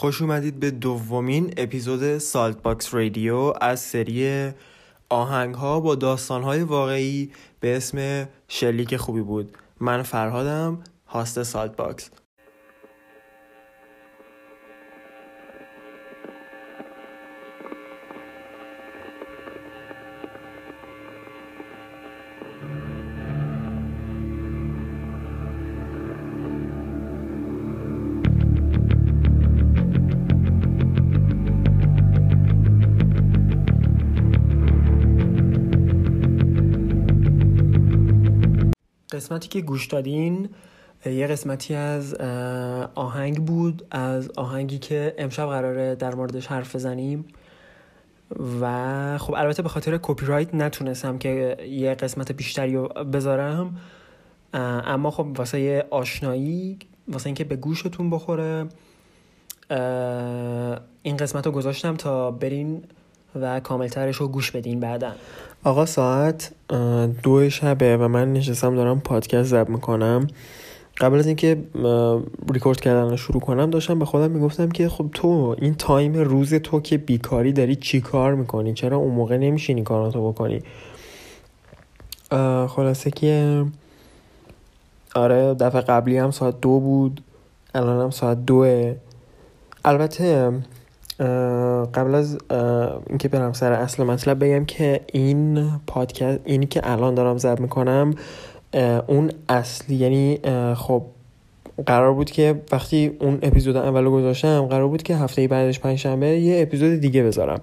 خوش اومدید به دومین اپیزود Saltbox Radio از سری آهنگ ها با داستان های واقعی به اسم شلیک خوبی بود. من فرهادم host Saltbox. قسمتی که گوش دادین یه قسمتی از آهنگ بود از آهنگی که امشب قراره در موردش حرف بزنیم. و خب البته به خاطر کپی رایت نتونستم که یه قسمت بیشتری رو بذارم. اما خب واسه یه آشنایی واسه اینکه به گوشتون بخوره این قسمت رو گذاشتم تا برین و کاملترش رو گوش بدین بعدا. آقا ساعت دو شبه و من نشستم دارم پادکست زب می‌کنم. قبل از اینکه ریکورد کردن رو شروع کنم داشتم به خودم می‌گفتم که خب تو این تایم روز تو که بیکاری داری چی کار می‌کنی؟ چرا اون موقع نمیشینی کاراتو بکنی؟ خلاصه که آره دفعه قبلی هم ساعت دو بود الان هم ساعت دوه. البته قبل از اینکه برم سر اصل مطلب بگم که این پادکست اینی که الان دارم زب می‌کنم اون اصلی یعنی خب قرار بود که وقتی اون اپیزود اول گذاشتم قرار بود که هفته بعدش پنجشنبه یه اپیزود دیگه بذارم.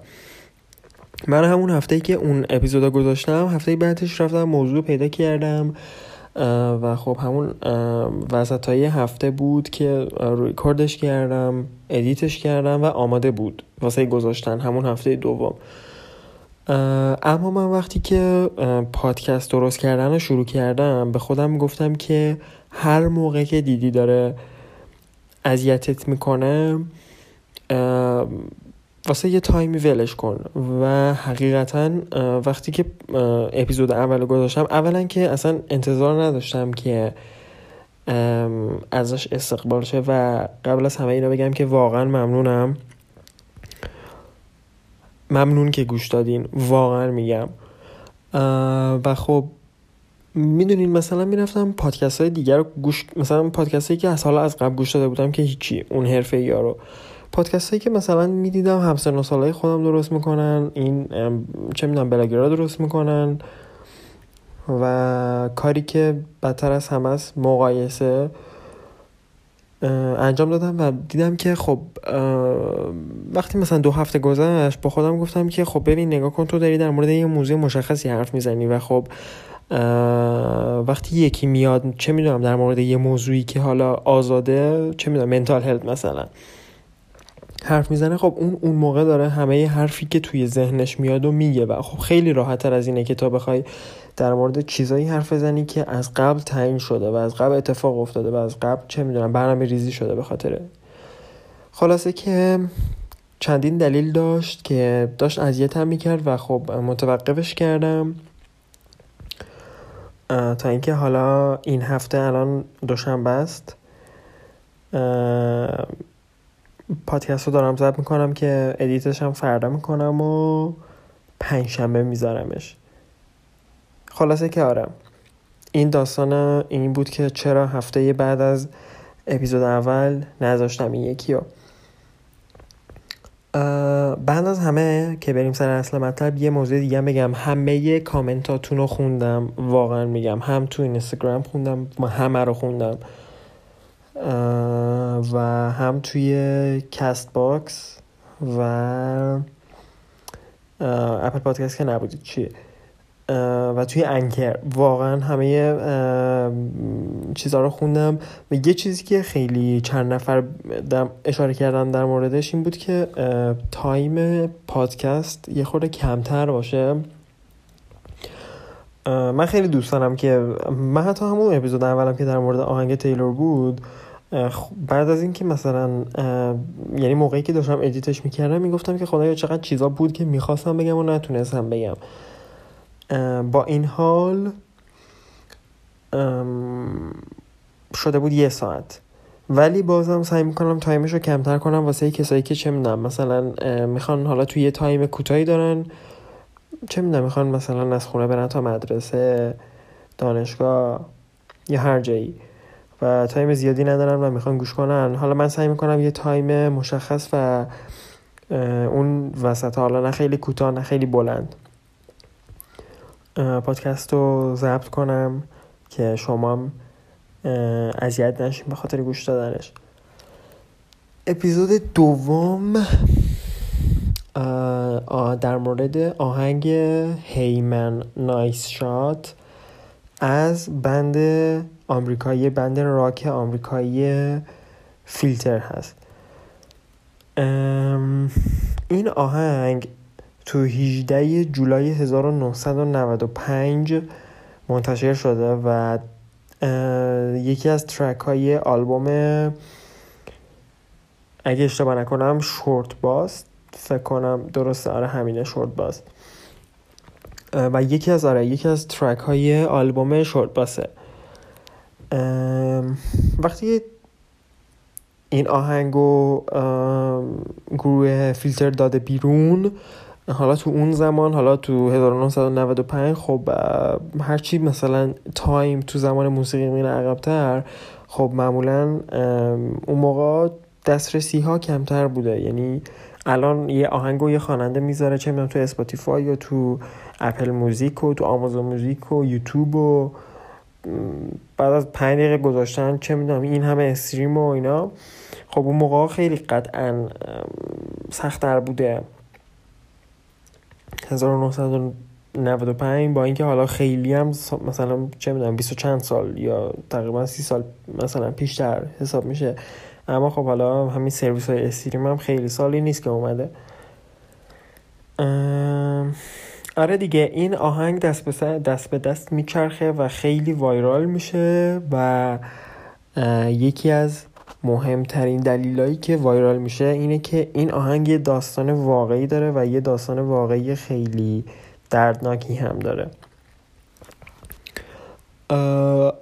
من همون هفته که اون اپیزود گذاشتم هفته بعدش رفتم موضوع پیدا کردم. و خب همون وسط های هفته بود که ریکوردش کردم edit ش کردم و آماده بود واسه گذاشتن همون هفته دوم. اما من وقتی که پادکست درست کردن رو شروع کردم به خودم گفتم که هر موقع که دیدی داره اذیتت می‌کنه واسه یه تایمی ولش کن و حقیقتا وقتی که اپیزود اول گذاشتم اولا که اصلا انتظار نداشتم که ازش استقبال شه و قبل از همه اینا بگم که واقعا ممنونم. ممنون که گوش دادین واقعا میگم. و خب می‌دونین مثلا می‌رفتم پادکست های دیگر رو گوش مثلا پادکست هایی که از حالا از قبل گوش داده بودم که هیچی اون حرفه یا رو. پادکست هایی که مثلا می‌دیدم همسن و سالهای خودم درست می‌کنن این چه می‌دونم بلاگرها درست می‌کنن و کاری که بدتر از همه است مقایسه انجام دادم و دیدم که خب وقتی مثلا دو هفته گذشت با خودم گفتم که خب ببین نگاه کن تو داری در مورد یه موضوع مشخصی حرف می‌زنی و خب وقتی یکی میاد چه می‌دونم در مورد یه موضوعی که حالا آزاده چه می‌دونم منتال هلت مثلا. حرف می‌زنه خب اون اون موقع داره همه حرفی که توی ذهنش میاد و میگه و خب خیلی راحت تر از اینه که تا بخوای در مورد چیزایی حرف بزنی که از قبل تعیین شده و از قبل اتفاق افتاده و از قبل چه می‌دونم برنامه ریزی شده به خاطره خلاصه که چندین دلیل داشت که داشت اذیتم می‌کرد و خب متوقفش کردم. تا اینکه حالا این هفته الان دوشنبه است. پادکست رو دارم ضبط می‌کنم که ادیتش هم فردا می‌کنم و پنجشنبه میذارمش. خلاصه که آره این داستان این بود که چرا هفته بعد از اپیزود اول نذاشتم این یکی رو بعد از همه که بریم سر اصل مطلب یه موضوع دیگه بگم. همه کامنتاتون رو خوندم واقعا میگم. هم تو اینستاگرام خوندم همه رو خوندم. و هم توی Castbox و Apple Podcast که نبودید چیه؟ و توی Anchor. واقعا همه چیزها رو خوندم. و یه چیزی که خیلی چند نفر اشاره کردن در موردش این بود که تایم پادکست یه خورده کمتر باشه. من خیلی دوست دارم که من حتی همون اپیزود اولم که در مورد آهنگ تیلور بود بعد از اینکه مثلا یعنی موقعی که داشتم edit ش می‌کردم می‌گفتم که خدایا چقدر چیزا بود که می‌خواستم بگم و نتونستم بگم. با این حال شده بود یه ساعت. ولی بازم سعی می‌کنم تایمش رو کمتر کنم واسه کسایی که چه می‌دونم مثلا می‌خوان حالا توی یه تایم کوتاهی دارن چه می‌دونم می‌خوان مثلا از خونه برن تا مدرسه دانشگاه یا هر جایی. و تایم زیادی ندارن و می‌خوان گوش کنن. حالا من سعی می‌کنم یه تایم مشخص و اون وسط حالا نه خیلی کوتاه نه خیلی بلند. پادکست رو ضبط کنم که شما اذیت نشین به خاطر گوش دادنش. اپیزود دوم در مورد آهنگ هیمن نایس شات از بند آمریکایی بند راک آمریکایی فیلتر هست. این آهنگ تو 18 جولای 1995 منتشر شده و یکی از ترک های آلبوم اگه اشتباه نکنم Short Bus فکر کنم درسته آره همینه Short Bus و یکی از آره یکی از track های آلبوم Short Bus ه وقتی این آهنگو گروه فیلتر داده بیرون حالا تو اون زمان حالا تو 1995 خب هرچی مثلا تایم تو زمان موسیقی میره عقبتر خب معمولا اون موقع دسترسی ها کمتر بوده. یعنی الان یه آهنگ و یه خواننده می‌ذاره چه می‌دونم تو Spotify یا تو Apple Music و تو Amazon Music و یوتیوب و بعد از پنج دقیقه گذاشتن چه می‌دونم این همه stream و اینا. خب اون موقع خیلی قطعا سختتر بوده. 1995 با اینکه حالا خیلی هم مثلا چه می‌دونم 20 چند سال یا تقریبا 30 سال مثلا پیشتر حساب میشه. اما خب حالا همین سرویس های استریم هم خیلی سالی نیست که اومده. آره دیگه این آهنگ دست به دست به دست میچرخه و خیلی وایرال میشه و یکی از مهمترین دلیلایی که وایرال میشه اینه که این آهنگ یه داستان واقعی داره و یه داستان واقعی خیلی دردناکی هم داره.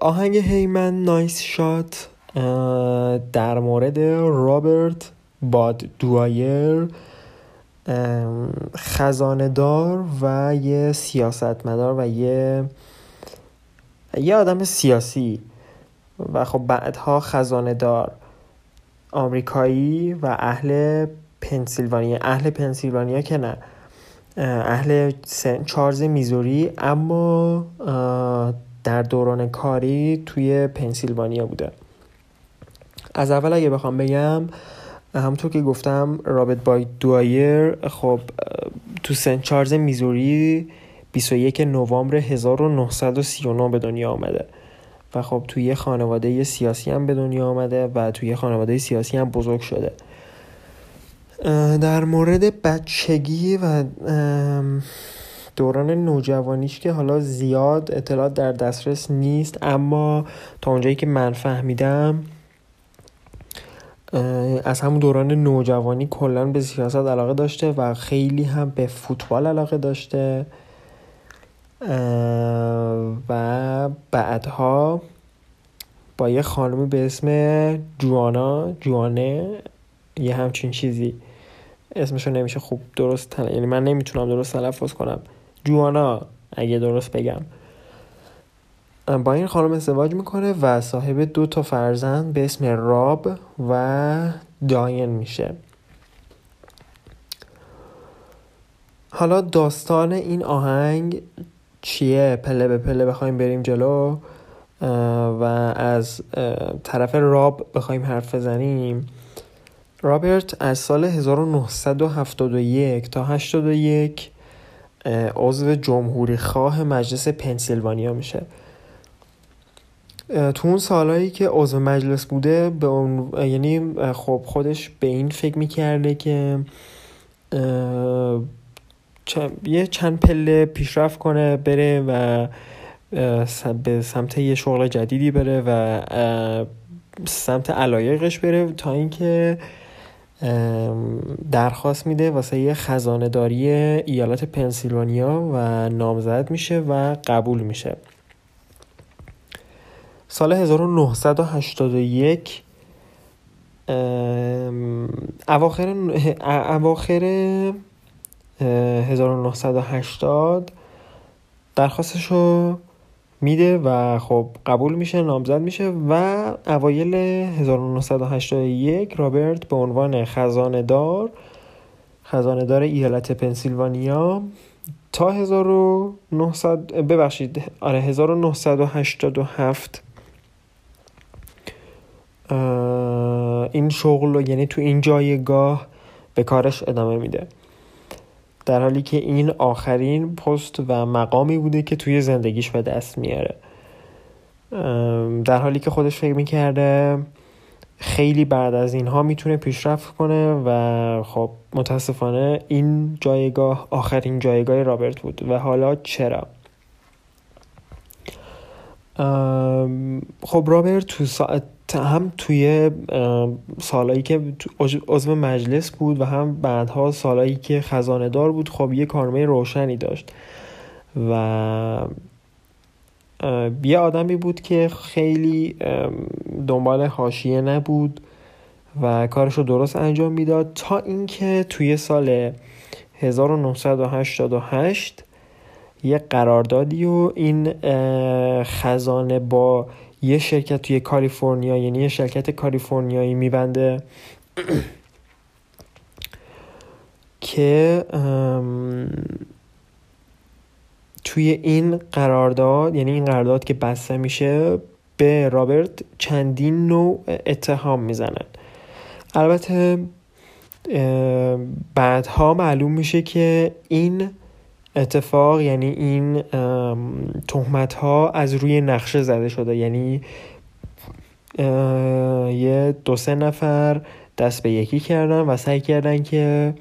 آهنگ هیمن نایس شات در مورد رابرت باد دوایر خزاندار و یه سیاستمدار و یه یه آدم سیاسی. و خب بعدها خزانه دار آمریکایی و اهل پنسیلوانیا اهل پنسیلوانیا که نه اهل چارز میزوری. اما در دوران کاری توی پنسیلوانیا بوده. از اول اگه بخوام بگم همونطور که گفتم رابط بای دوایر خب تو سنت چارلز میزوری 21 نوامبر 1939 به دنیا آمده. و خب توی خانواده سیاسی هم به دنیا آمده و توی خانواده سیاسی هم بزرگ شده. در مورد بچگی و دوران نوجوانیش که حالا زیاد اطلاعات در دسترس نیست اما تا اونجایی که من فهمیدم از همون دوران نوجوانی کلا به سیاست علاقه داشته و خیلی هم به فوتبال علاقه داشته. و بعدها با یه خانمی به اسم جوانا جوانه یه همچین چیزی. اسمشو نمیشه خوب درست. یعنی من نمی‌تونم درست تلفظ کنم. جوانا اگه درست بگم. با این خانم ازدواج می‌کنه و صاحب دو تا فرزند به اسم راب و داین میشه. حالا داستان این آهنگ چیه؟ پله به پله بخوایم بریم جلو و از طرف راب بخوایم حرف بزنیم. رابرت از سال 1971 تا 81 عضو جمهوری خواه مجلس پنسیلوانیا میشه. تو اون سالهایی که عضو مجلس بوده به اون یعنی خب خودش به این فکر می‌کرده که یه چند پله پیشرفت کنه بره و به سمت یه شغل جدیدی بره و سمت علایقش بره تا اینکه درخواست میده واسه یه خزانه داری ایالت پنسیلوانیا و نامزد میشه و قبول میشه. سال 1981 اواخر اواخر 1980 درخواستش رو میده و خب قبول میشه نامزد میشه و اوایل 1981 رابرت به عنوان خزانه دار خزانه دار ایالت پنسیلوانیا تا 1900 ببخشید آره 1987 این شغل یعنی تو این جایگاه به کارش ادامه میده. در حالی که این آخرین پست و مقامی بوده که توی زندگیش به دست میاره. در حالی که خودش فکر می‌کرده خیلی بعد از اینها می‌تونه پیشرفت کنه و خب متاسفانه این جایگاه آخرین جایگاه رابرت بود و حالا چرا؟ خب رابرت تو ساعت هم توی سالایی که عضو مجلس بود و هم بعدها سالایی که خزانه دار بود خب یه کارمه روشنی داشت و یه آدمی بود که خیلی دنبال حاشیه نبود و کارش رو درست انجام می‌داد تا اینکه توی سال 1988 یه قراردادی و این خزانه با یه شرکت توی کالیفرنیا یعنی یه شرکت کالیفرنیایی میبنده. که توی این قرارداد یعنی این قرارداد که بسته میشه به رابرت چندین نوع اتهام می‌زنن. البته بعدها معلوم میشه که این اتفاق یعنی این تهمت ها از روی نقشه زده شده. یعنی یه دو سه نفر دست به یکی کردن و سعی کردن که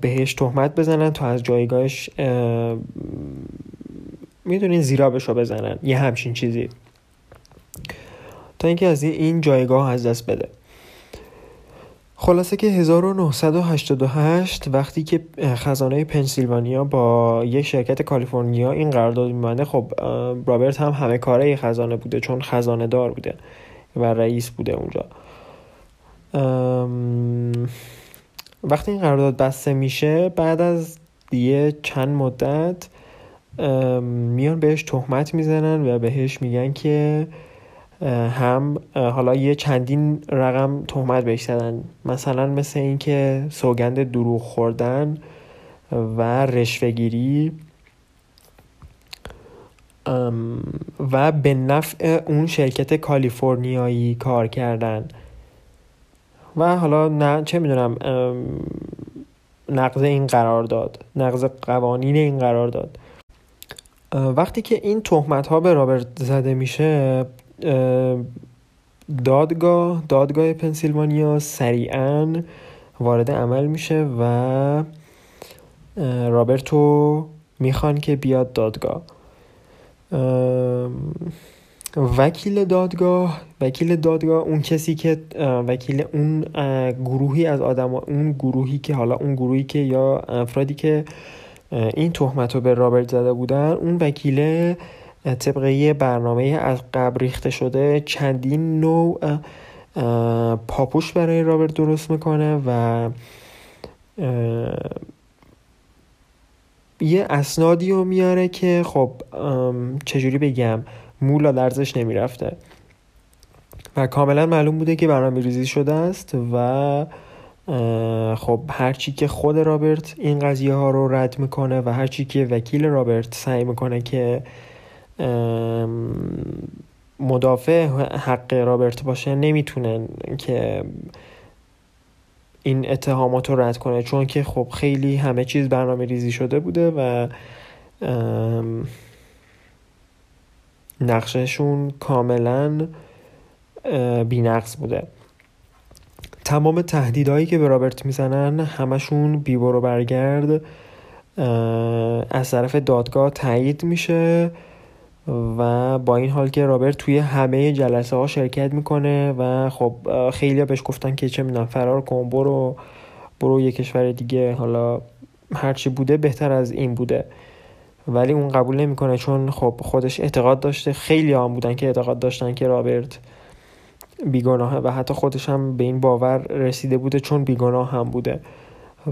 بهش تهمت بزنن تا از جایگاهش می‌دونین زیرابش رو بزنن. یه همچین چیزی. تا اینکه از این جایگاه از دست بده. خلاصه که 1988 وقتی که خزانه پنسیلوانیا با یک شرکت کالیفرنیا این قرارداد میبنده خب رابرت هم همه کاره خزانه بوده چون خزانه دار بوده و رئیس بوده اونجا. وقتی این قرارداد بسته میشه بعد از دیگه چند مدت میان بهش تهمت می‌زنن و بهش میگن که هم حالا یه چندین رقم تهمت بهش زدن مثلا مثل اینکه سوگند دروغ خوردن و رشوهگیری و به نفع اون شرکت کالیفرنیایی کار کردن. و حالا نه چه می‌دونم نقض این قرار داد. نقض قوانین این قرار داد. وقتی که این تهمت ها به رابرت زده میشه دادگاه دادگاه پنسیلوانیا سریعا وارد عمل میشه و رابرتو می‌خوان که بیاد دادگاه. وکیل دادگاه وکیل دادگاه اون کسی که وکیل اون گروهی از آدم اون گروهی که حالا اون گروهی که یا افرادی که این تهمت رو به رابرت زده بودن اون وکیله طبق یه برنامه از قبل ریخته شده چندین نوع پاپوش برای رابرت درست می‌کنه و یه اسنادی رو میاره که خب چجوری بگم مولا درزش نمی‌رفته. و کاملا معلوم بوده که برنامه ریزی شده است و خب هرچی که خود رابرت این قضیه ها رو رد می‌کنه و هرچی که وکیل رابرت سعی می‌کنه که مدافع حق رابرت باشه نمی‌تونه که این اتهامات رو رد کنه چون که خب خیلی همه چیز برنامه ریزی شده بوده و نقششون کاملا بینقص بوده. تمام تهدیدهایی که به رابرت می‌زنن همشون بیبر و برگرد از طرف دادگاه تایید میشه. و با این حال که رابرت توی همه جلسه ها شرکت می‌کنه و خب خیلی بهش گفتن که چه می‌دونم فرار کن برو برو یه کشور دیگه حالا هرچی بوده بهتر از این بوده. ولی اون قبول نمی‌کنه چون خب خودش اعتقاد داشته خیلی هم بودن که اعتقاد داشتن که رابرت بیگناه و حتی خودش هم به این باور رسیده بوده چون بیگناه هم بوده.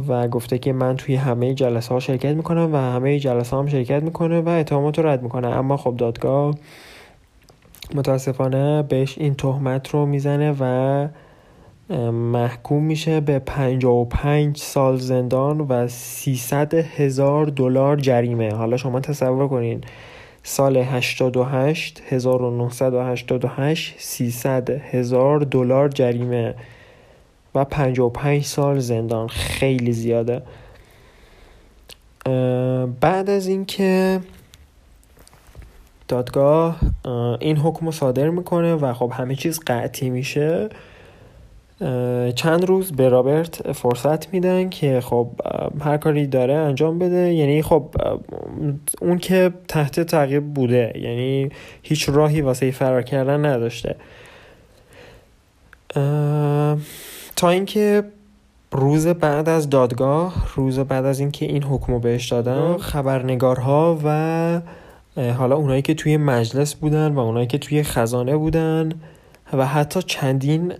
و گفته که من توی همه جلسه ها شرکت می‌کنم و همه جلسه هم شرکت می‌کنه و اتهامات رو رد می‌کنه. اما خب دادگاه متاسفانه بهش این تهمت رو می‌زنه و محکوم میشه به 55 سال زندان و 300 هزار دلار جریمه. حالا شما تصور کنین سال 88 1988 300 هزار دلار جریمه. و 55 سال زندان خیلی زیاده. بعد از اینکه دادگاه این حکم رو صادر می‌کنه و خب همه چیز قطعی میشه چند روز به رابرت فرصت میدن که خب هر کاری داره انجام بده. یعنی خب اون که تحت تعقیب بوده یعنی هیچ راهی واسه فرار کردن نداشته. تا اینکه روز بعد از دادگاه روز بعد از اینکه این حکم بهش دادن خبرنگارها و حالا اونایی که توی مجلس بودن و اونایی که توی خزانه بودن و حتی چندین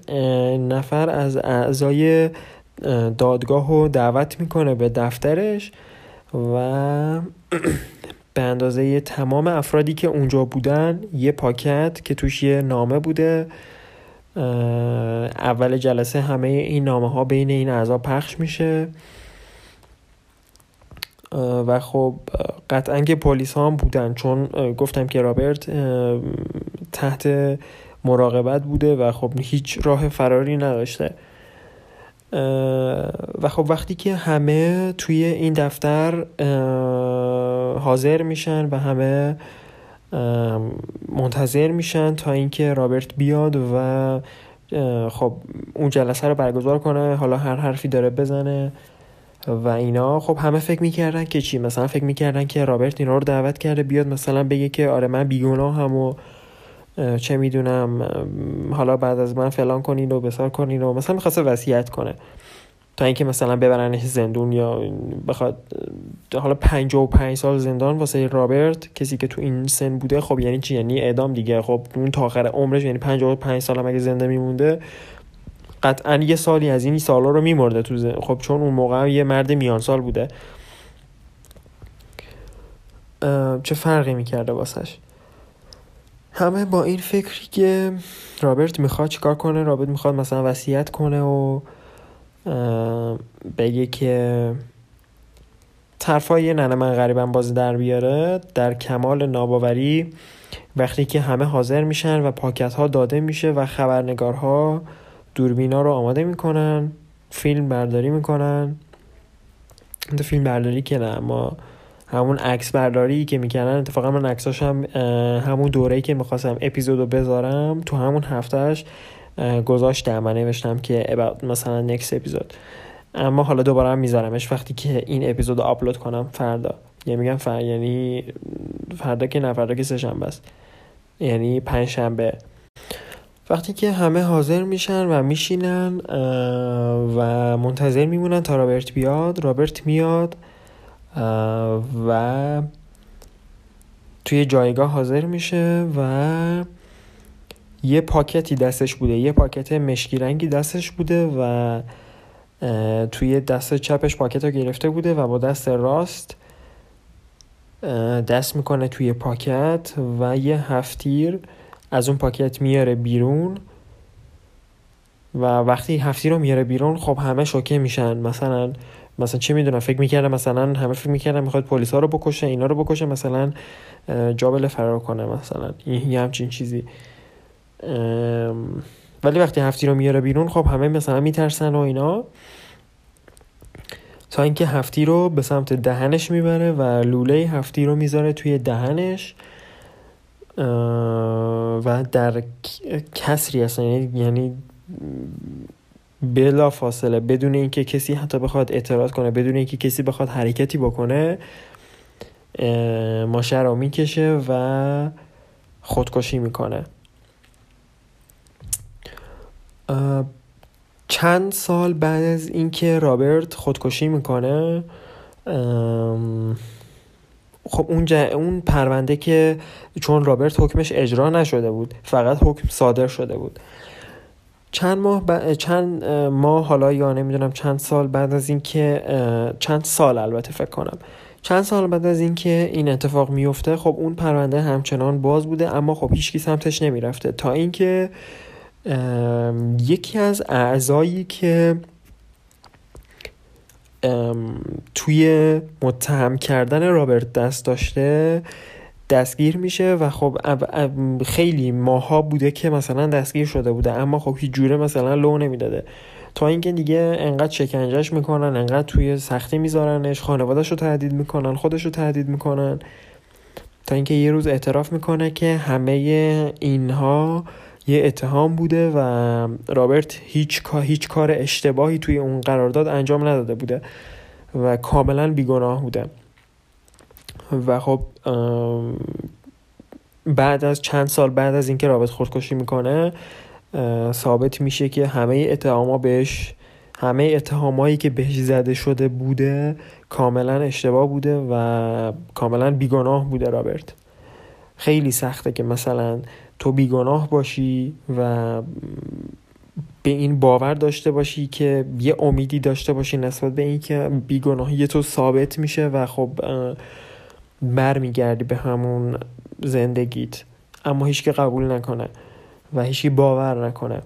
نفر از اعضای دادگاه رو دعوت می‌کنه به دفترش و به اندازه تمام افرادی که اونجا بودن یه پاکت که توش یه نامه بوده اول جلسه همه این نامه ها بین این اعضا پخش میشه. و خب قطعا که پلیس ها هم بودن چون گفتم که رابرت تحت مراقبت بوده و خب هیچ راه فراری نداشته. و خب وقتی که همه توی این دفتر حاضر میشن و همه منتظر میشن تا اینکه رابرت بیاد و خب اون جلسه رو برگزار کنه حالا هر حرفی داره بزنه و اینا. خب همه فکر می‌کردن که چی؟ مثلا فکر می‌کردن که رابرت اینا رو دعوت کرده بیاد مثلا بگه که آره من بیگناه هم و چه می‌دونم حالا بعد از من فلان کنین و بسار کنین و مثلا می‌خواسته وصیت کنه. تا اینکه مثلا ببرنش زندون یا بخواد حالا 55 سال زندان واسه رابرت کسی که تو این سن بوده خب یعنی چی؟ یعنی اعدام دیگه. خب اون تا آخر عمرش یعنی 55 سال هم اگه زنده میمونده قطعا یه سالی از این سالا رو میمرده تو زن... خب چون اون موقع یه مرد میان سال بوده. چه فرقی می‌کرده واسش؟ همه با این فکری که رابرت می‌خواد چیکار کنه؟ رابرت می‌خواد مثلا وصیت کنه و بگه که طرفای ننه من غریبم بازی در بیاره در کمال ناباوری وقتی که همه حاضر میشن و پاکت ها داده میشه و خبرنگارها دوربینا رو آماده می‌کنن فیلم برداری می‌کنن. فیلم برداری که نه اما همون عکس برداری که می‌کنن اتفاقا من عکساش هم همون دوره‌ای که می‌خواستم اپیزودو بذارم تو همون هفتهش گذاشتم و نوشتم که مثلا نکس اپیزود اما حالا دوباره هم میذارمش وقتی که این اپیزود آپلود کنم فردا. یعنی میگم فر... یعنی فردا که نه فردا که سه شنبه است. یعنی پنج شنبه. وقتی که همه حاضر میشن و میشینن و منتظر میمونن تا رابرت بیاد رابرت میاد و توی جایگاه حاضر میشه و یه پاکتی دستش بوده یه پاکت مشکی رنگی دستش بوده و توی دست چپش پاکت رو گرفته بوده و با دست راست دست می‌کنه توی پاکت و یه هفتیر از اون پاکت میاره بیرون و وقتی هفتیر رو میاره بیرون خب همه شوکه میشن. مثلا مثلا چه می‌دونم فکر می‌کردم مثلا همه فکر می‌کردم می‌خواد پلیس ها رو بکشه اینا رو بکشه مثلا جابل فرار کنه مثلا. یه همچین چیزی. ولی وقتی هفتی رو میاره بیرون خب همه مثلا میترسن و اینا. تا اینکه هفتی رو به سمت دهنش می‌بره و لوله هفتی رو می‌ذاره توی دهنش. و در کسری اصلا یعنی بلا فاصله بدون اینکه کسی حتی بخواد اعتراض کنه بدون اینکه کسی بخواد حرکتی بکنه ماشه رو می‌کشه و خودکشی می‌کنه. چند سال بعد از اینکه رابرت خودکشی می‌کنه خب اون, اون پرونده که چون رابرت حکمش اجرا نشده بود فقط حکم صادر شده بود. چند ماه چند ماه حالا یا نمی‌دونم چند سال بعد از اینکه چند سال البته فکر کنم. چند سال بعد از اینکه این اتفاق میفته خب اون پرونده همچنان باز بوده اما خب هیچکی سمتش نمی‌رفته. تا اینکه یکی از اعضایی که توی متهم کردن رابرت دست داشته دستگیر میشه و خب خیلی ماها بوده که مثلا دستگیر شده بوده اما خب هیچ جوره مثلا لو نمی‌داده. تا اینکه دیگه انقدر شکنجهش می‌کنن انقدر توی سختی میذارنش خانوادهش رو تهدید می‌کنن خودش رو تهدید می‌کنن. تا اینکه یه روز اعتراف می‌کنه که همه اینها یه اتهام بوده و رابرت هیچ, هیچ کار اشتباهی توی اون قرارداد انجام نداده بوده و کاملا بیگناه بوده. و خب بعد از چند سال بعد از اینکه رابرت خودکشی می‌کنه ثابت میشه که همه اتهاما بهش همه اتهامایی که بهش زده شده بوده کاملا اشتباه بوده و کاملا بیگناه بوده رابرت. خیلی سخته که مثلا تو بیگناه باشی و به این باور داشته باشی که یه امیدی داشته باشی نسبت به اینکه بیگناهی تو ثابت میشه و خب برمیگردی به همون زندگیت. اما هیچ که قبول نکنه و هیچی باور نکنه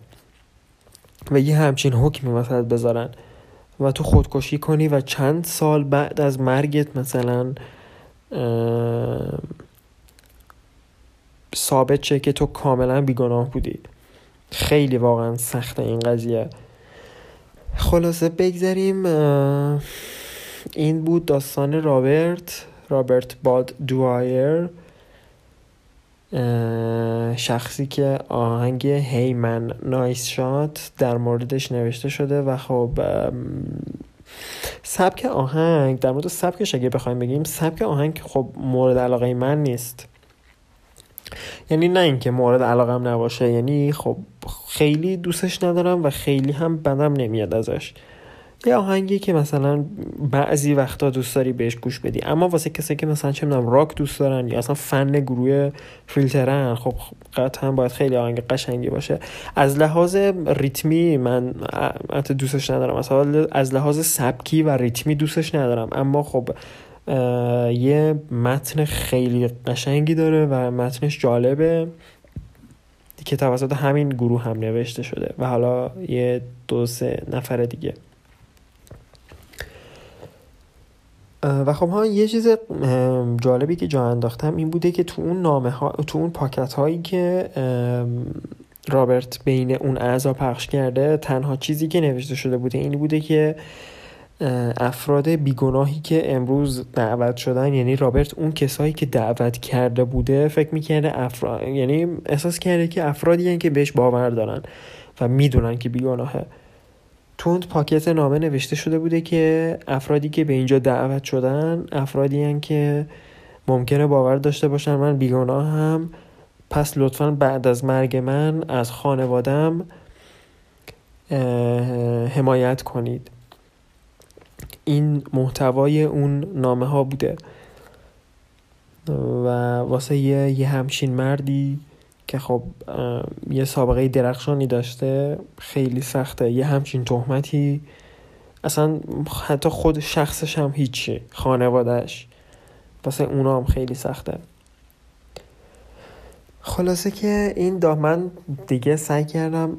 و یه همچین حکمی وسط بذارن و تو خودکشی کنی و چند سال بعد از مرگت مثلا ثابت شه که تو کاملا بیگناه بودی. خیلی واقعا سخته این قضیه. خلاصه بگذاریم این بود داستان رابرت رابرت باد دوایر شخصی که آهنگ هیمن نایس شات در موردش نوشته شده و خب سبک آهنگ در مورد سبکش اگه بخوایم بگیم سبک آهنگ خب مورد علاقه من نیست. یعنی نه اینکه مورد علاقم نباشه یعنی خب خیلی دوستش ندارم و خیلی هم بدم نمیاد ازش. یه آهنگی که مثلا بعضی وقتا دوست داری بهش گوش بدی اما واسه کسی که مثلا چه می‌دونم راک دوست دارن یا اصلا فن گروه فیلترن خب قطعا باید خیلی آهنگ قشنگی باشه. از لحاظ ریتمی من حتی دوستش ندارم مثلا از لحاظ سبکی و ریتمی دوستش ندارم اما خب یه متن خیلی قشنگی داره و متنش جالبه. که توسط همین گروه هم نوشته شده و حالا یه دو سه نفر دیگه. و خب ها یه چیز جالبی که جا انداختم این بوده که تو اون نامه ها تو اون پاکت هایی که رابرت بین اون اعضا پخش کرده تنها چیزی که نوشته شده بوده این بوده که افراد بیگناهی که امروز دعوت شدن یعنی رابرت اون کسایی که دعوت کرده بوده فکر می‌کرده افراد یعنی احساس کرده که افرادی که بهش باور دارن و می‌دونن که بیگناهه. تو اون پاکت نامه نوشته شده بوده که افرادی که به اینجا دعوت شدن افرادی که ممکنه باور داشته باشن من بیگناه هم پس لطفا بعد از مرگ من از خانوادم حمایت کنید. این محتوای اون نامه ها بوده. و واسه یه, یه همچین مردی که خب یه سابقه درخشانی داشته خیلی سخته. یه همچین تهمتی. اصلا حتی خود شخصش هم هیچی خانوادهش واسه اونا هم خیلی سخته. خلاصه که این دا من دیگه سعی کردم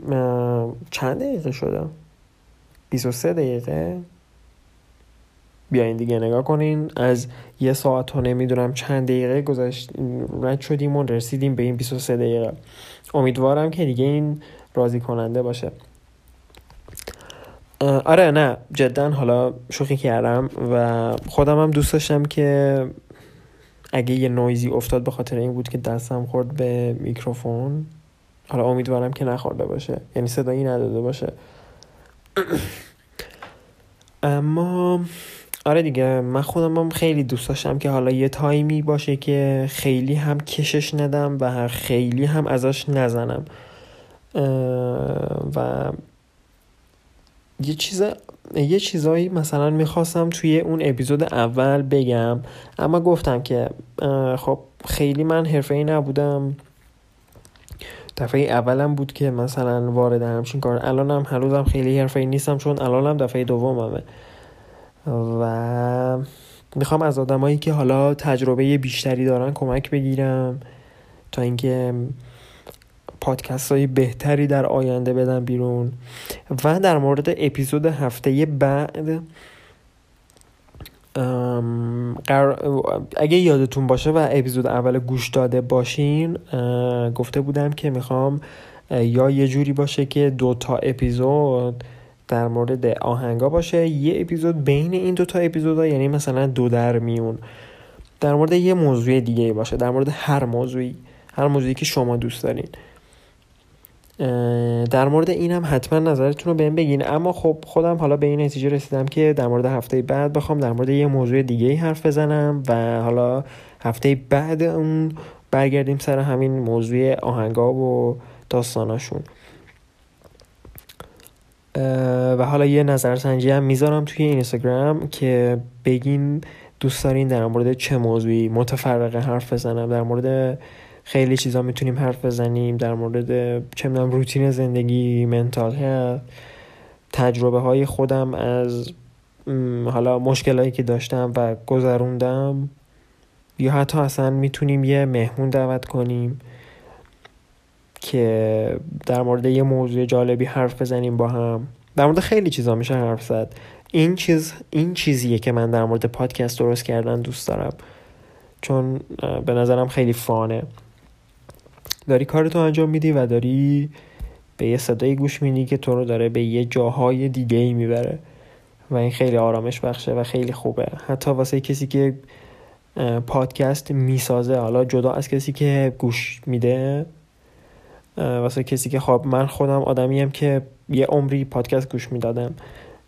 چند دقیقه شده 23 دقیقه؟ بیاین دیگه نگاه کنین. از یه ساعت و نمی‌دونم چند دقیقه گذشت رد شدیم و رسیدیم به این 23 دقیقه. امیدوارم که دیگه این راضی کننده باشه آره نه جدا حالا شوخی کردم و خودم هم دوست داشتم که اگه یه نویزی افتاد به خاطر این بود که دستم خورد به میکروفون حالا امیدوارم که نخورده باشه. یعنی صدایی نداده باشه. اما آره دیگه من خودم هم خیلی دوست داشتم که حالا یه تایمی باشه که خیلی هم کشش ندم و خیلی هم ازش نزنم. و یه چیز یه چیزایی مثلا می‌خواستم توی اون اپیزود اول بگم اما گفتم که خب خیلی من حرفه ای نبودم. دفعه اولم بود که مثلا وارد همچین کار الانم هنوزم خیلی حرفه نیستم چون الانم دفعه دوممه. و می‌خوام از آدمایی که حالا تجربه بیشتری دارن کمک بگیرم تا اینکه پادکست های بهتری در آینده بدم بیرون. و در مورد اپیزود هفته بعد اگه یادتون باشه و اپیزود اول گوش داده باشین گفته بودم که می‌خوام یا یه جوری باشه که دو تا اپیزود در مورد آهنگا باشه یه اپیزود بین این دو تا اپیزود یعنی مثلا دو در میون. در مورد یه موضوع دیگه باشه در مورد هر موضوعی هر موضوعی که شما دوست دارین. در مورد اینم حتما نظرتون رو بهم بگین. اما خب خودم حالا به این نتیجه رسیدم که در مورد هفته بعد بخوام در مورد یه موضوع دیگه ای حرف بزنم و حالا هفته بعد اون برگردیم سر همین موضوع آهنگا و داستاناشون. و حالا یه نظرسنجی هم می‌ذارم توی اینستاگرام که بگین دوست دارین در مورد چه موضوعی متفرقه حرف بزنم در مورد خیلی چیزا می‌تونیم حرف بزنیم در مورد چه می‌دونم روتین زندگی منتال هست تجربه های خودم از حالا مشکلایی که داشتم و گذروندم. یا حتی اصلا می‌تونیم یه مهمون دعوت کنیم. که در مورد یه موضوع جالبی حرف بزنیم با هم. در مورد خیلی چیزا میشه حرف زد. این چیز این چیزیه که من در مورد پادکست درست کردن دوست دارم. چون به نظرم خیلی فانه. داری کارتو انجام میدی و داری به یه صدایی گوش میدی که تو رو داره به یه جاهای دیگه ای می‌بره. و این خیلی آرامش بخشه و خیلی خوبه. حتی واسه کسی که پادکست می‌سازه حالا جدا از کسی که گوش میده واسه کسی که خب من خودم آدمیم که یه عمری پادکست گوش می‌دادم.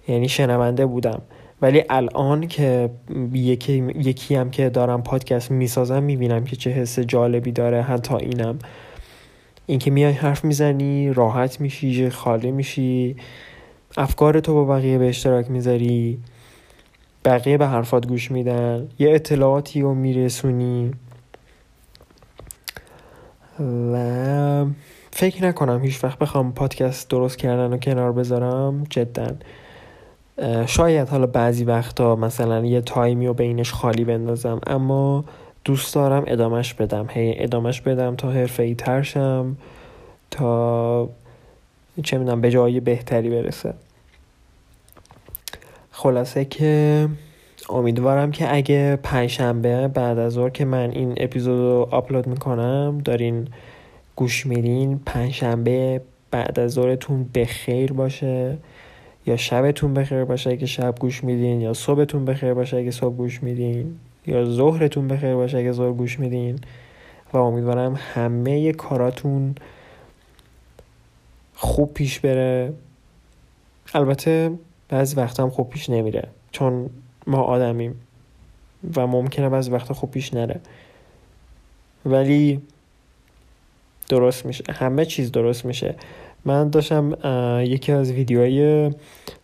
یعنی شنونده بودم. ولی الان که یکی, یکی هم که دارم پادکست می‌سازم می‌بینم که چه حس جالبی داره حتی اینم. اینکه میای حرف می‌زنی راحت میشی خالی میشی افکار تو با بقیه به اشتراک می‌ذاری بقیه به حرفات گوش میدن یه اطلاعاتی رو میرسونی. و فکر نکنم هیچ وقت بخوام پادکست درست کردن و کنار بذارم جدا. شاید حالا بعضی وقتا مثلا یه تایمی رو بینش خالی بندازم اما دوست دارم ادامش بدم. هی ادامش بدم تا حرفه ای ترشم تا چه می‌دونم به جای بهتری برسه. خلاصه که امیدوارم که اگه پنجشنبه بعد از ظهر که من این اپیزود رو آپلود می‌کنم دارین گوش میدین پنجشنبه بعد از ظهرتون بخیر باشه یا شبتون بخیر باشه اگه شب گوش میدین یا صبحتون بخیر باشه اگه صبح گوش میدین یا ظهرتون بخیر باشه اگه ظهر گوش میدین. و امیدوارم همه کاراتون خوب پیش بره. البته بعضی وقتا هم خوب پیش نمیره. چون ما آدمیم و ممکنه بعضی وقتا خوب پیش نره. ولی درست میشه. همه چیز درست میشه. من داشتم یکی از ویدیوهای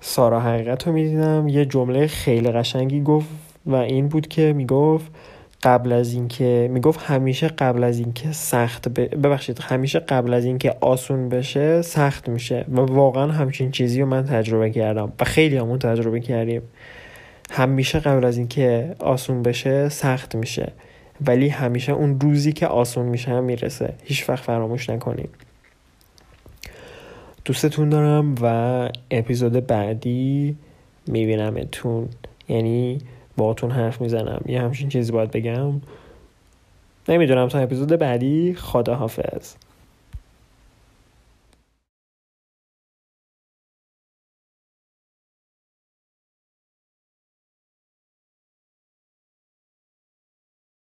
سارا حقیقت رو می‌دیدم. یه جمله خیلی قشنگی گفت و این بود که می‌گفت قبل از اینکه می‌گفت همیشه قبل از اینکه سخت ببخشید همیشه قبل از اینکه آسون بشه سخت میشه. و واقعا همچین چیزی رو من تجربه کردم و خیلی همون تجربه کردیم. همیشه قبل از اینکه آسون بشه سخت میشه. ولی همیشه اون روزی که آسون میشه هم می‌رسه. هیچ وقت فراموش نکنیم دوستتون دارم و اپیزود بعدی میبینمتون. یعنی باهاتون حرف می‌زنم. یه همچین چیزی باید بگم. نمی‌دونم تا اپیزود بعدی. خداحافظ.